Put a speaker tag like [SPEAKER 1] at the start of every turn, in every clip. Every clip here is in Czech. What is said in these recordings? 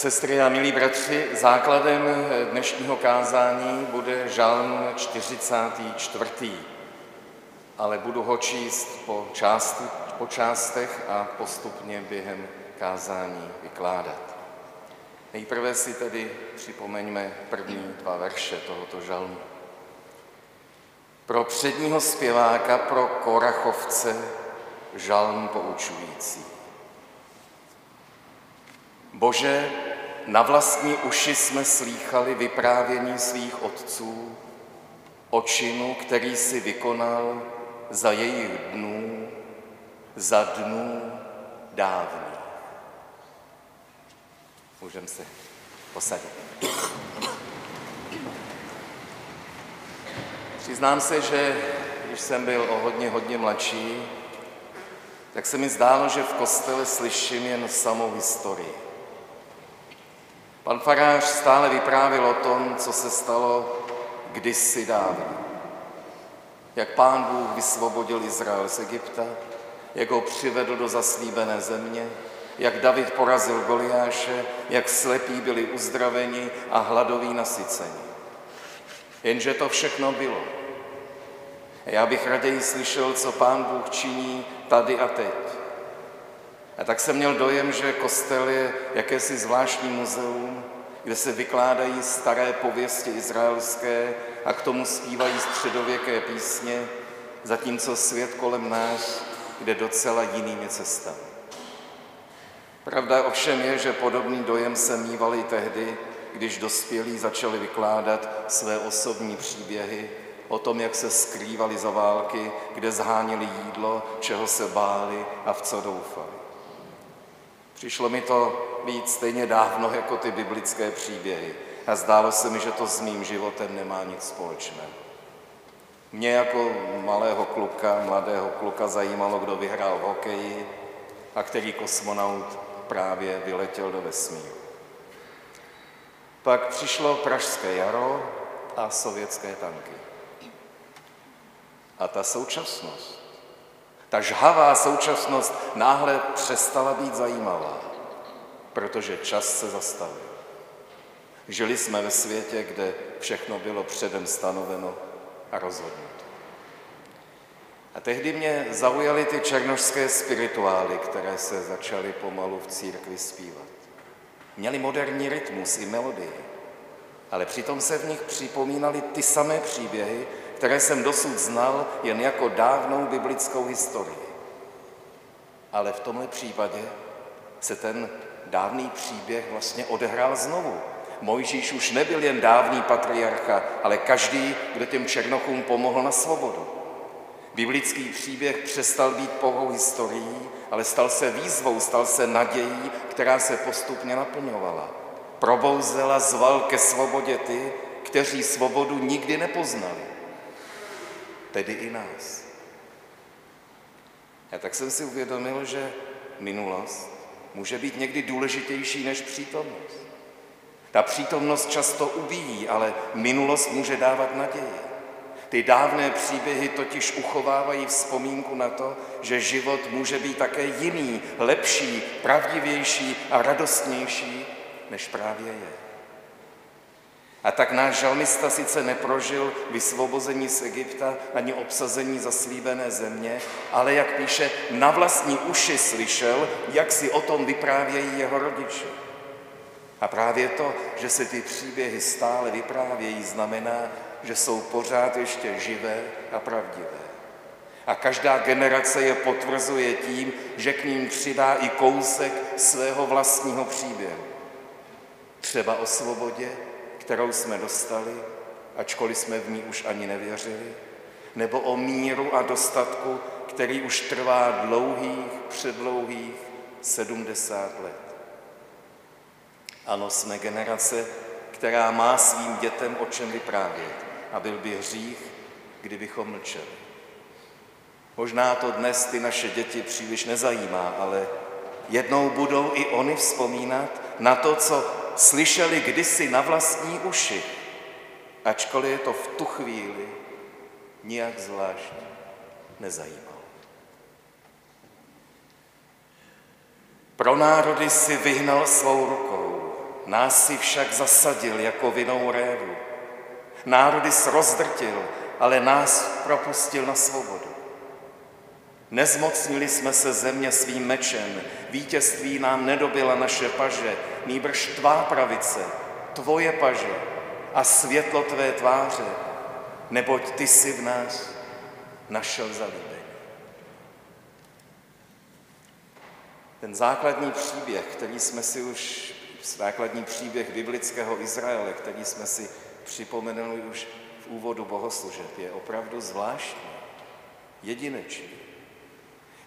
[SPEAKER 1] Sestry a milí bratři, základem dnešního kázání bude žalm 44. Ale budu ho číst po, části, po částech a postupně během kázání vykládat. Nejprve si tedy připomeňme první dva verše tohoto žalmu. Pro předního zpěváka, pro korachovce, žalm poučující. Bože, na vlastní uši jsme slýchali vyprávění svých otců o činu, který si vykonal za jejich dnů, za dnů dávných. Můžeme se posadit. Přiznám se, že když jsem byl o hodně, hodně mladší, tak se mi zdálo, že v kostele slyším jen samou historii. Pan farář stále vyprávěl o tom, co se stalo kdysi dávno. Jak pán Bůh vysvobodil Izrael z Egypta, jak ho přivedl do zaslíbené země, jak David porazil Goliáše, jak slepí byli uzdraveni a hladoví nasyceni. Jenže to všechno bylo. Já bych raději slyšel, co pán Bůh činí tady a teď. A tak jsem měl dojem, že kostel je jakési zvláštní muzeum, kde se vykládají staré pověsti izraelské a k tomu zpívají středověké písně, zatímco svět kolem nás jde docela jinými cestami. Pravda ovšem je, že podobný dojem se mýval i tehdy, když dospělí začali vykládat své osobní příběhy o tom, jak se skrývali za války, kde zhánili jídlo, čeho se báli a v co doufali. Přišlo mi to být stejně dávno jako ty biblické příběhy a zdálo se mi, že to s mým životem nemá nic společného. Mě jako malého kluka, mladého kluka zajímalo, kdo vyhrál v hokeji a který kosmonaut právě vyletěl do vesmíru. Pak přišlo Pražské jaro a sovětské tanky. A ta současnost, ta žhavá současnost náhle přestala být zajímavá, protože čas se zastavil. Žili jsme ve světě, kde všechno bylo předem stanoveno a rozhodnuto. A tehdy mě zaujaly ty černožské spirituály, které se začaly pomalu v církvi zpívat. Měli moderní rytmus i melodii, ale přitom se v nich připomínaly ty samé příběhy, které jsem dosud znal jen jako dávnou biblickou historii. Ale v tomhle případě se ten dávný příběh vlastně odehrál znovu. Mojžíš už nebyl jen dávný patriarcha, ale každý, kdo těm černochům pomohl na svobodu. Biblický příběh přestal být pouhou historií, ale stal se výzvou, stal se nadějí, která se postupně naplňovala. Probouzela, zval ke svobodě ty, kteří svobodu nikdy nepoznali tedy i nás. A tak jsem si uvědomil, že minulost může být někdy důležitější než přítomnost. Ta přítomnost často ubíjí, ale minulost může dávat naději. Ty dávné příběhy totiž uchovávají vzpomínku na to, že život může být také jiný, lepší, pravdivější a radostnější, než právě je. A tak náš žalmista sice neprožil vysvobození z Egypta ani obsazení zaslíbené země, ale jak píše, na vlastní uši slyšel, jak si o tom vyprávějí jeho rodiče. A právě to, že se ty příběhy stále vyprávějí, znamená, že jsou pořád ještě živé a pravdivé. A každá generace je potvrzuje tím, že k ním přidá i kousek svého vlastního příběhu. Třeba o svobodě, kterou jsme dostali, ačkoliv jsme v ní už ani nevěřili, nebo o míru a dostatku, který už trvá dlouhých, předlouhých 70 let. Ano, jsme generace, která má svým dětem o čem vyprávět a byl by hřích, kdybychom mlčeli. Možná to dnes ty naše děti příliš nezajímá, ale jednou budou i oni vzpomínat na to, co slyšeli kdysi na vlastní uši, ačkoliv je to v tu chvíli nijak zvlášť nezajímalo. Pro národy si vyhnal svou rukou, nás si však zasadil jako vinou révu. Národy rozdrtil, ale nás propustil na svobodu. Nezmocnili jsme se země svým mečem, vítězství nám nedobila naše paže, nýbrž tvá pravice, tvoje paže a světlo tvé tváře, neboť ty si v nás našel zalíbení. Ten základní příběh, který jsme si už, základní příběh biblického Izraele, který jsme si připomenuli už v úvodu bohoslužeb, je opravdu zvláštní, jedinečný.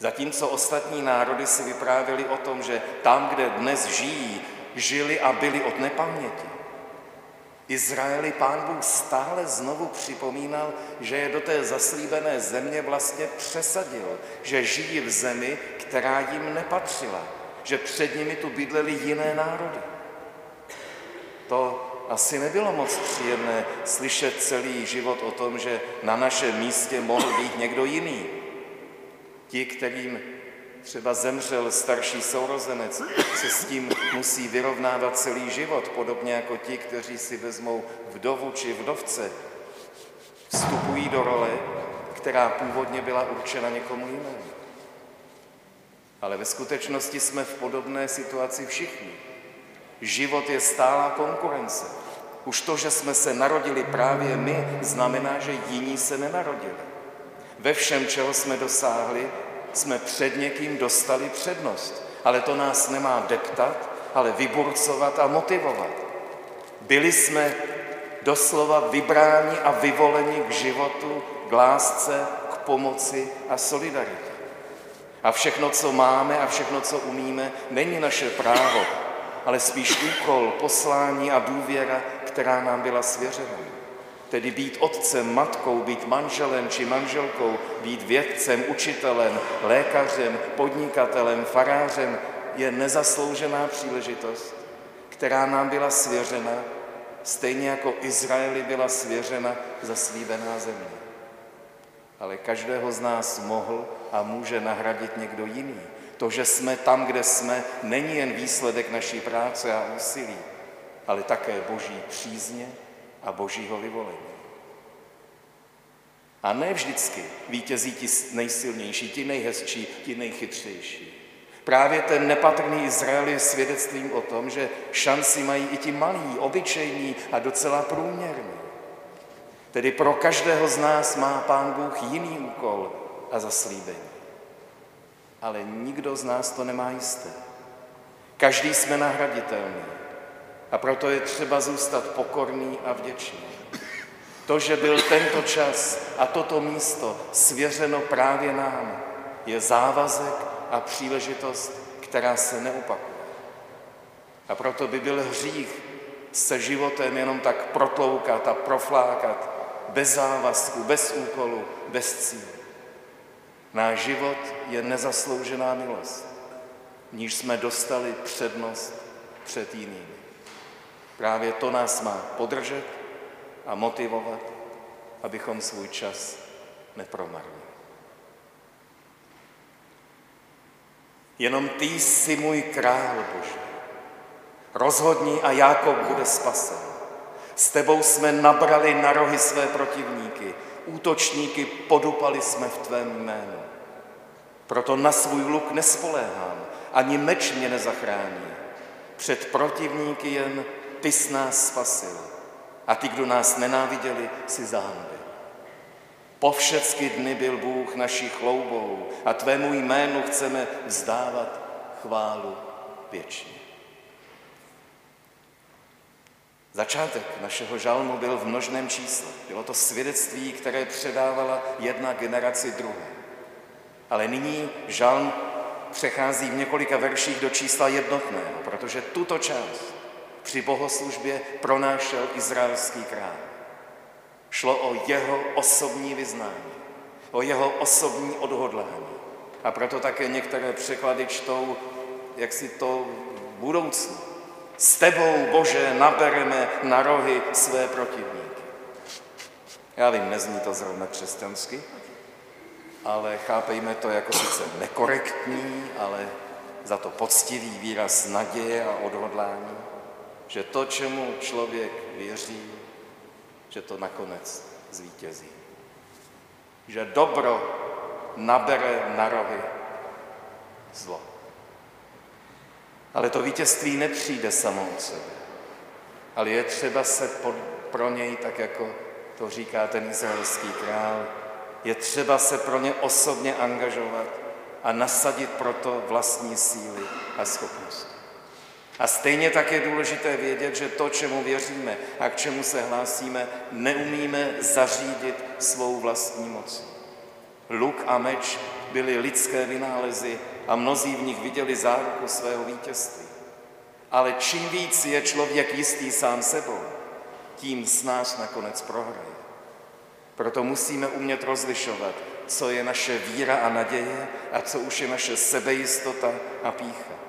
[SPEAKER 1] Zatímco ostatní národy si vyprávěli o tom, že tam, kde dnes žijí, žili a byli od nepaměti. Izraeli pán Bůh stále znovu připomínal, že je do té zaslíbené země vlastně přesadil, že žijí v zemi, která jim nepatřila, že před nimi tu bydleli jiné národy. To asi nebylo moc příjemné slyšet celý život o tom, že na našem místě mohl být někdo jiný. Ti, kterým třeba zemřel starší sourozenec, se s tím musí vyrovnávat celý život, podobně jako ti, kteří si vezmou vdovu či vdovce, vstupují do role, která původně byla určena někomu jinému. Ale ve skutečnosti jsme v podobné situaci všichni. Život je stálá konkurence. Už to, že jsme se narodili právě my, znamená, že jiní se nenarodili. Ve všem, čeho jsme dosáhli, jsme před někým dostali přednost. Ale to nás nemá deptat, ale vyburcovat a motivovat. Byli jsme doslova vybráni a vyvoleni k životu, k lásce, k pomoci a solidaritě. A všechno, co máme a všechno, co umíme, není naše právo, ale spíš úkol, poslání a důvěra, která nám byla svěřena. Tedy být otcem, matkou, být manželem či manželkou, být vědcem, učitelem, lékařem, podnikatelem, farářem je nezasloužená příležitost, která nám byla svěřena, stejně jako Izraeli byla svěřena zaslíbená země. Ale každého z nás mohl a může nahradit někdo jiný. To, že jsme tam, kde jsme, není jen výsledek naší práce a úsilí, ale také boží přízně a božího vyvolení. A ne vždycky vítězí ti nejsilnější, ti nejhezčí, ti nejchytřejší. Právě ten nepatrný Izrael je svědectvím o tom, že šanci mají i ti malí, obyčejní a docela průměrní. Tedy pro každého z nás má Pán Bůh jiný úkol a zaslíbení. Ale nikdo z nás to nemá jisté. Každý jsme nahraditelný. A proto je třeba zůstat pokorný a vděčný. To, že byl tento čas a toto místo svěřeno právě nám, je závazek a příležitost, která se neopakuje. A proto by byl hřích se životem jenom tak protloukat a proflákat bez závazku, bez úkolu, bez cílu. Náš život je nezasloužená milost, níž jsme dostali přednost před jinými. Právě to nás má podržet a motivovat, abychom svůj čas nepromarnili. Jenom ty jsi můj král Bože. Rozhodni a Jákob bude spasen. S tebou jsme nabrali na rohy své protivníky, útočníky podupali jsme v tvém jménu. Proto na svůj luk nespoléhám, ani meč mě nezachrání. Před protivníky jen ty s nás spasil a ty, kdo nás nenáviděli, si zahanbil. Po všechny dny byl Bůh naší chloubou a tvému jménu chceme vzdávat chválu věčně. Začátek našeho žalmu byl v množném čísle. Bylo to svědectví, které předávala jedna generaci druhé. Ale nyní žalm přechází v několika verších do čísla jednotného, protože tuto část při bohoslužbě pronášel izraelský král. Šlo o jeho osobní vyznání, o jeho osobní odhodlání. A proto také některé překlady čtou, jak si to budoucnu. S tebou, Bože, nabereme na rohy své protivníky. Já vím, nezní to zrovna křesťansky, ale chápejme to jako sice nekorektní, ale za to poctivý výraz naděje a odhodlání. Že to, čemu člověk věří, že to nakonec zvítězí. Že dobro nabere na rohy zlo. Ale to vítězství nepřijde samo od sebe. Ale je třeba se pro něj, tak jako to říká ten izraelský král, je třeba se pro ně osobně angažovat a nasadit proto vlastní síly a schopnosti. A stejně tak je důležité vědět, že to, čemu věříme a k čemu se hlásíme, neumíme zařídit svou vlastní mocí. Luk a meč byly lidské vynálezy a mnozí v nich viděli záruku svého vítězství. Ale čím víc je člověk jistý sám sebou, tím s nás nakonec prohraje. Proto musíme umět rozlišovat, co je naše víra a naděje a co už je naše sebejistota a pícha.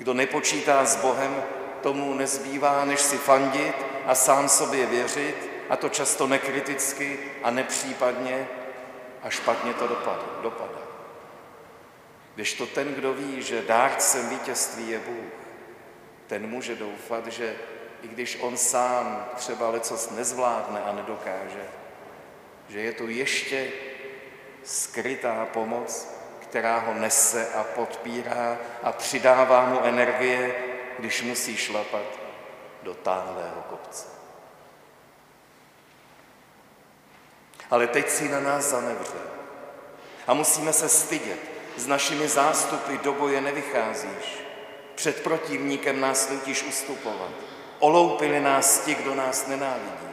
[SPEAKER 1] Kdo nepočítá s Bohem, tomu nezbývá, než si fandit a sám sobě věřit, a to často nekriticky a nepřípadně, a špatně to dopadá. dopadá. Když to ten, kdo ví, že dárcem vítězství je Bůh, ten může doufat, že i když on sám třeba lecos nezvládne a nedokáže, že je tu ještě skrytá pomoc, která ho nese a podpírá a přidává mu energie, když musí šlapat do táhlého kopce. Ale teď si na nás zanevře a musíme se stydět. S našimi zástupy do boje nevycházíš. Před protivníkem nás nutíš ustupovat. Oloupili nás ti, kdo nás nenávidí.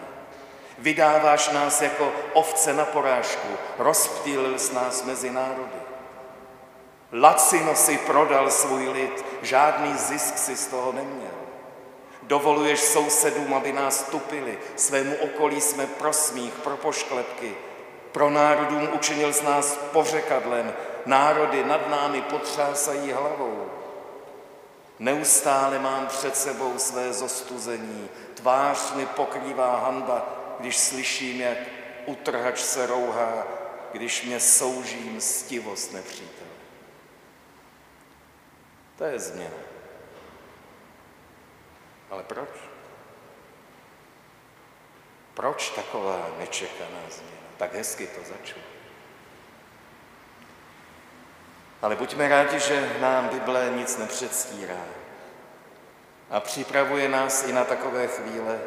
[SPEAKER 1] Vydáváš nás jako ovce na porážku, rozptýlil s nás mezi národy. Lacino si prodal svůj lid, žádný zisk si z toho neměl. Dovoluješ sousedům, aby nás tupili, svému okolí jsme pro smích, pro pošklepky. Pro národům učinil z nás pořekadlem, národy nad námi potřásají hlavou. Neustále mám před sebou své zostuzení, tvář mi pokrývá hanba, když slyším, jak utrhač se rouhá, když mě souží mstivost nepřítel. To je změna. Ale proč? Proč taková nečekaná změna? Tak hezky to začalo. Ale buďme rádi, že nám Bible nic nepředstírá a připravuje nás i na takové chvíle,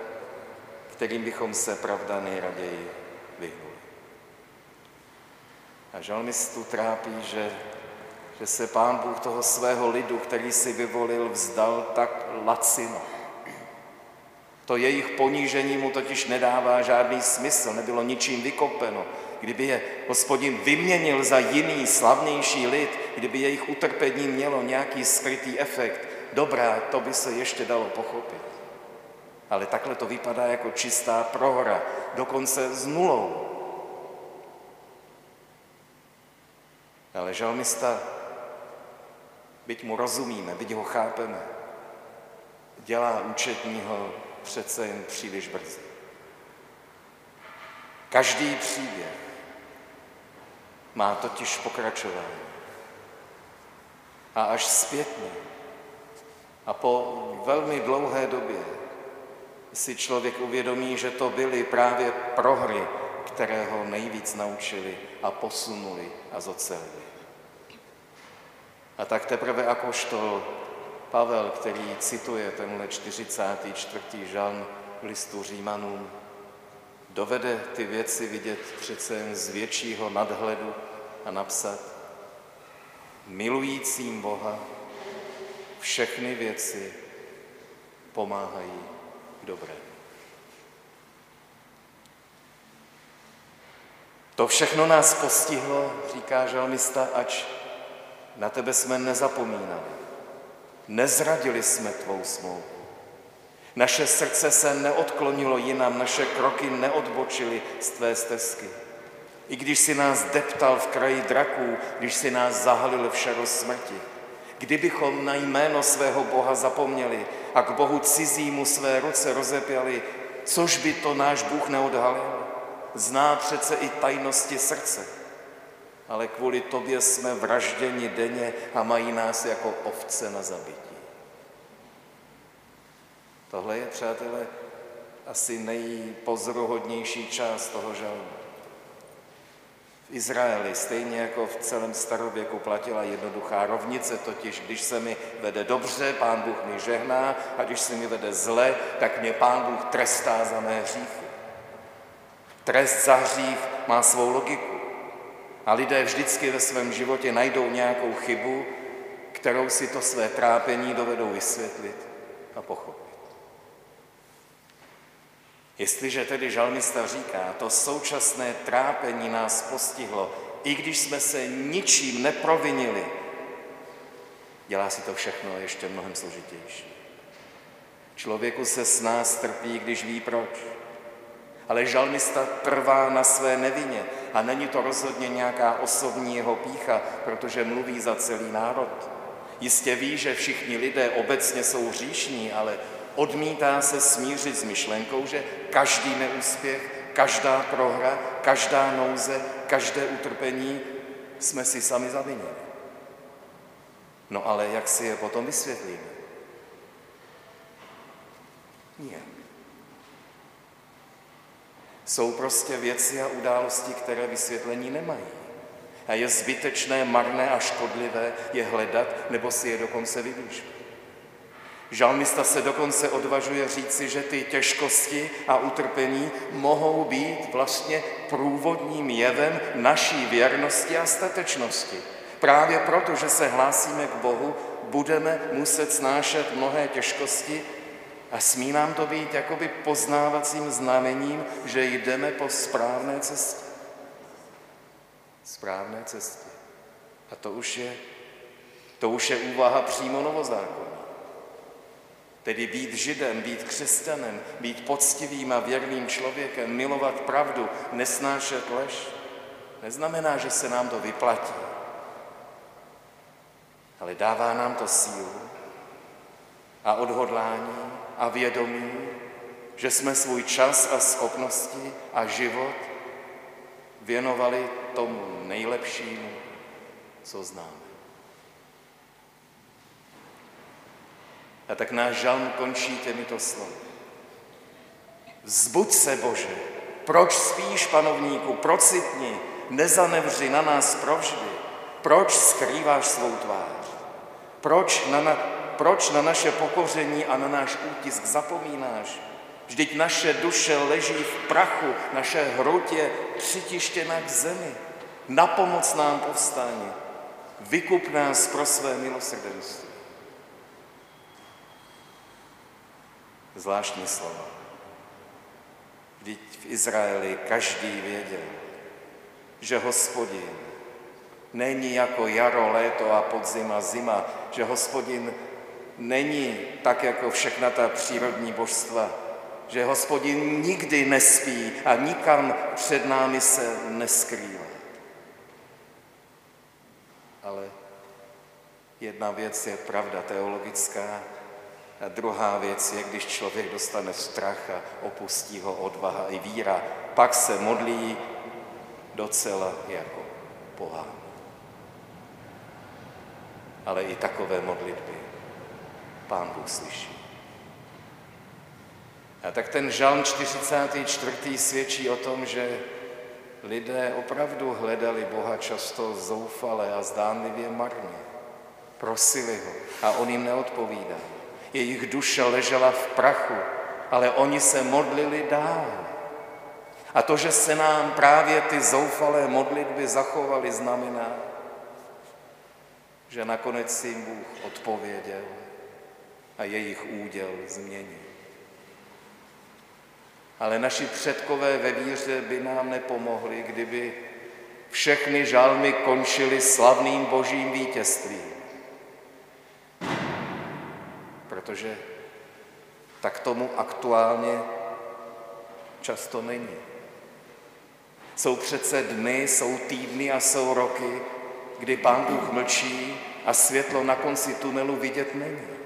[SPEAKER 1] kterým bychom se pravda nejraději vyhnuli. A žalmistu trápí, že, že se pán Bůh toho svého lidu, který si vyvolil, vzdal tak lacino. To jejich ponížení mu totiž nedává žádný smysl, nebylo ničím vykopeno. Kdyby je hospodin vyměnil za jiný slavnější lid, kdyby jejich utrpení mělo nějaký skrytý efekt, dobrá, to by se ještě dalo pochopit. Ale takhle to vypadá jako čistá prohra, dokonce s nulou. Ale žalmista, byť mu rozumíme, byť ho chápeme, dělá účetního přece jen příliš brzy. Každý příběh má totiž pokračování. A až zpětně a po velmi dlouhé době si člověk uvědomí, že to byly právě prohry, které ho nejvíc naučili a posunuli a zocelili. A tak teprve apoštol Pavel, který cituje tenhle 44. žalm listu Římanům, dovede ty věci vidět přece jen z většího nadhledu a napsat milujícím Boha všechny věci pomáhají k dobrému. To všechno nás postihlo, říká žalmista, ač na tebe jsme nezapomínali. Nezradili jsme tvou smlouvu. Naše srdce se neodklonilo jinam, naše kroky neodbočily z tvé stezky. I když si nás deptal v kraji draků, když si nás zahalil v šaro smrti, kdybychom na jméno svého Boha zapomněli a k Bohu cizímu své ruce rozepěli, což by to náš Bůh neodhalil? Zná přece i tajnosti srdce. Ale kvůli tobě jsme vražděni denně a mají nás jako ovce na zabití. Tohle je, přátelé, asi nejpozoruhodnější část toho žalmu. V Izraeli, stejně jako v celém starověku, platila jednoduchá rovnice, totiž když se mi vede dobře, pán Bůh mi žehná, a když se mi vede zle, tak mě pán Bůh trestá za mé hříchy. Trest za hřích má svou logiku. A lidé vždycky ve svém životě najdou nějakou chybu, kterou si to své trápení dovedou vysvětlit a pochopit. Jestliže tedy žalmista říká, to současné trápení nás postihlo, i když jsme se ničím neprovinili, dělá si to všechno ještě mnohem složitější. Člověku se s nás trpí, když ví proč. Ale žalmista trvá na své nevině a není to rozhodně nějaká osobní jeho pícha, protože mluví za celý národ. Jistě ví, že všichni lidé obecně jsou hříšní, ale odmítá se smířit s myšlenkou, že každý neúspěch, každá prohra, každá nouze, každé utrpení jsme si sami zavinili. No ale jak si je potom vysvětlíme? Nijak. Jsou prostě věci a události, které vysvětlení nemají. A je zbytečné, marné a škodlivé je hledat nebo si je dokonce vymýšlet. Žalmista se dokonce odvažuje říci, že ty těžkosti a utrpení mohou být vlastně průvodním jevem naší věrnosti a statečnosti. Právě proto, že se hlásíme k Bohu, budeme muset snášet mnohé těžkosti a smí nám to být jakoby poznávacím znamením, že jdeme po správné cestě. Správné cestě. A to už je, to už je úvaha přímo novozákonní. Tedy být židem, být křesťanem, být poctivým a věrným člověkem, milovat pravdu, nesnášet lež, neznamená, že se nám to vyplatí. Ale dává nám to sílu a odhodlání a vědomí, že jsme svůj čas a schopnosti a život věnovali tomu nejlepšímu, co známe. A tak náš žalm končí těmito slovy. Vzbuď se, Bože, proč spíš, panovníku, procitni, nezanevři na nás provždy, proč skrýváš svou tvář, proč na, na, proč na naše pokoření a na náš útisk zapomínáš, Vždyť naše duše leží v prachu, naše hruď je přitištěna k zemi. Na pomoc nám povstání. Vykup nás pro své milosrdenství. zvláštní slova. Vždyť v Izraeli každý věděl, že hospodin není jako jaro, léto a podzim a zima, že hospodin není tak jako všechna ta přírodní božstva, že hospodin nikdy nespí a nikam před námi se neskrývá. Ale jedna věc je pravda teologická, a druhá věc je, když člověk dostane strach a opustí ho odvaha i víra, pak se modlí docela jako pohán. Ale i takové modlitby pán Bůh slyší. A tak ten žalm 44. svědčí o tom, že lidé opravdu hledali Boha často zoufale a zdánlivě marně. Prosili ho a on jim neodpovídal. Jejich duše ležela v prachu, ale oni se modlili dál. A to, že se nám právě ty zoufalé modlitby zachovaly, znamená, že nakonec jim Bůh odpověděl a jejich úděl změnil. Ale naši předkové ve víře by nám nepomohli, kdyby všechny žalmy končily slavným božím vítězstvím protože tak tomu aktuálně často není. Jsou přece dny, jsou týdny a jsou roky, kdy Pán Bůh mlčí a světlo na konci tunelu vidět není.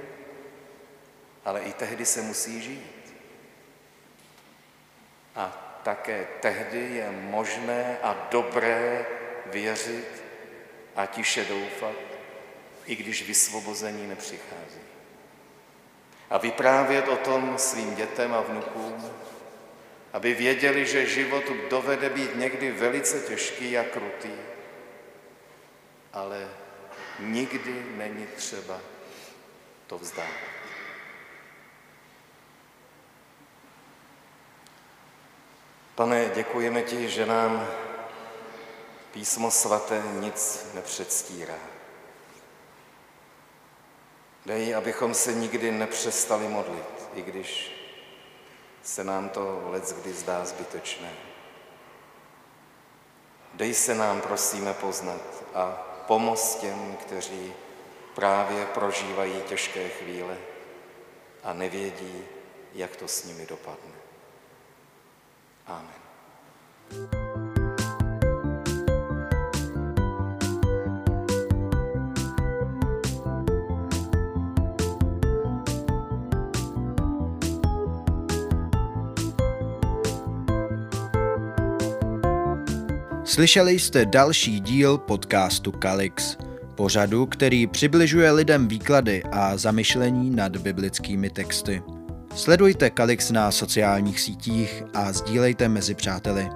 [SPEAKER 1] Ale i tehdy se musí žít. A také tehdy je možné a dobré věřit a tiše doufat, i když vysvobození nepřichází. a vyprávět o tom svým dětem a vnukům, aby věděli, že život dovede být někdy velice těžký a krutý, ale nikdy není třeba to vzdávat. Pane, děkujeme ti, že nám písmo svaté nic nepředstírá. Dej, abychom se nikdy nepřestali modlit, i když se nám to let kdy zdá zbytečné. Dej se nám, prosíme, poznat a pomoz těm, kteří právě prožívají těžké chvíle a nevědí, jak to s nimi dopadne. Amen.
[SPEAKER 2] Slyšeli jste další díl podcastu Kalix, pořadu, který přibližuje lidem výklady a zamyšlení nad biblickými texty. Sledujte Kalix na sociálních sítích a sdílejte mezi přáteli.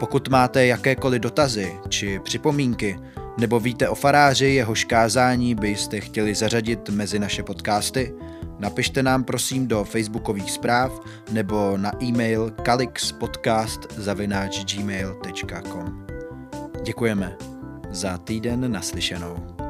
[SPEAKER 2] Pokud máte jakékoliv dotazy či připomínky, nebo víte o faráři, jehož kázání byste chtěli zařadit mezi naše podcasty, napište nám prosím do facebookových zpráv nebo na e-mail kalixpodcast.gmail.com Děkujeme. Za týden naslyšenou.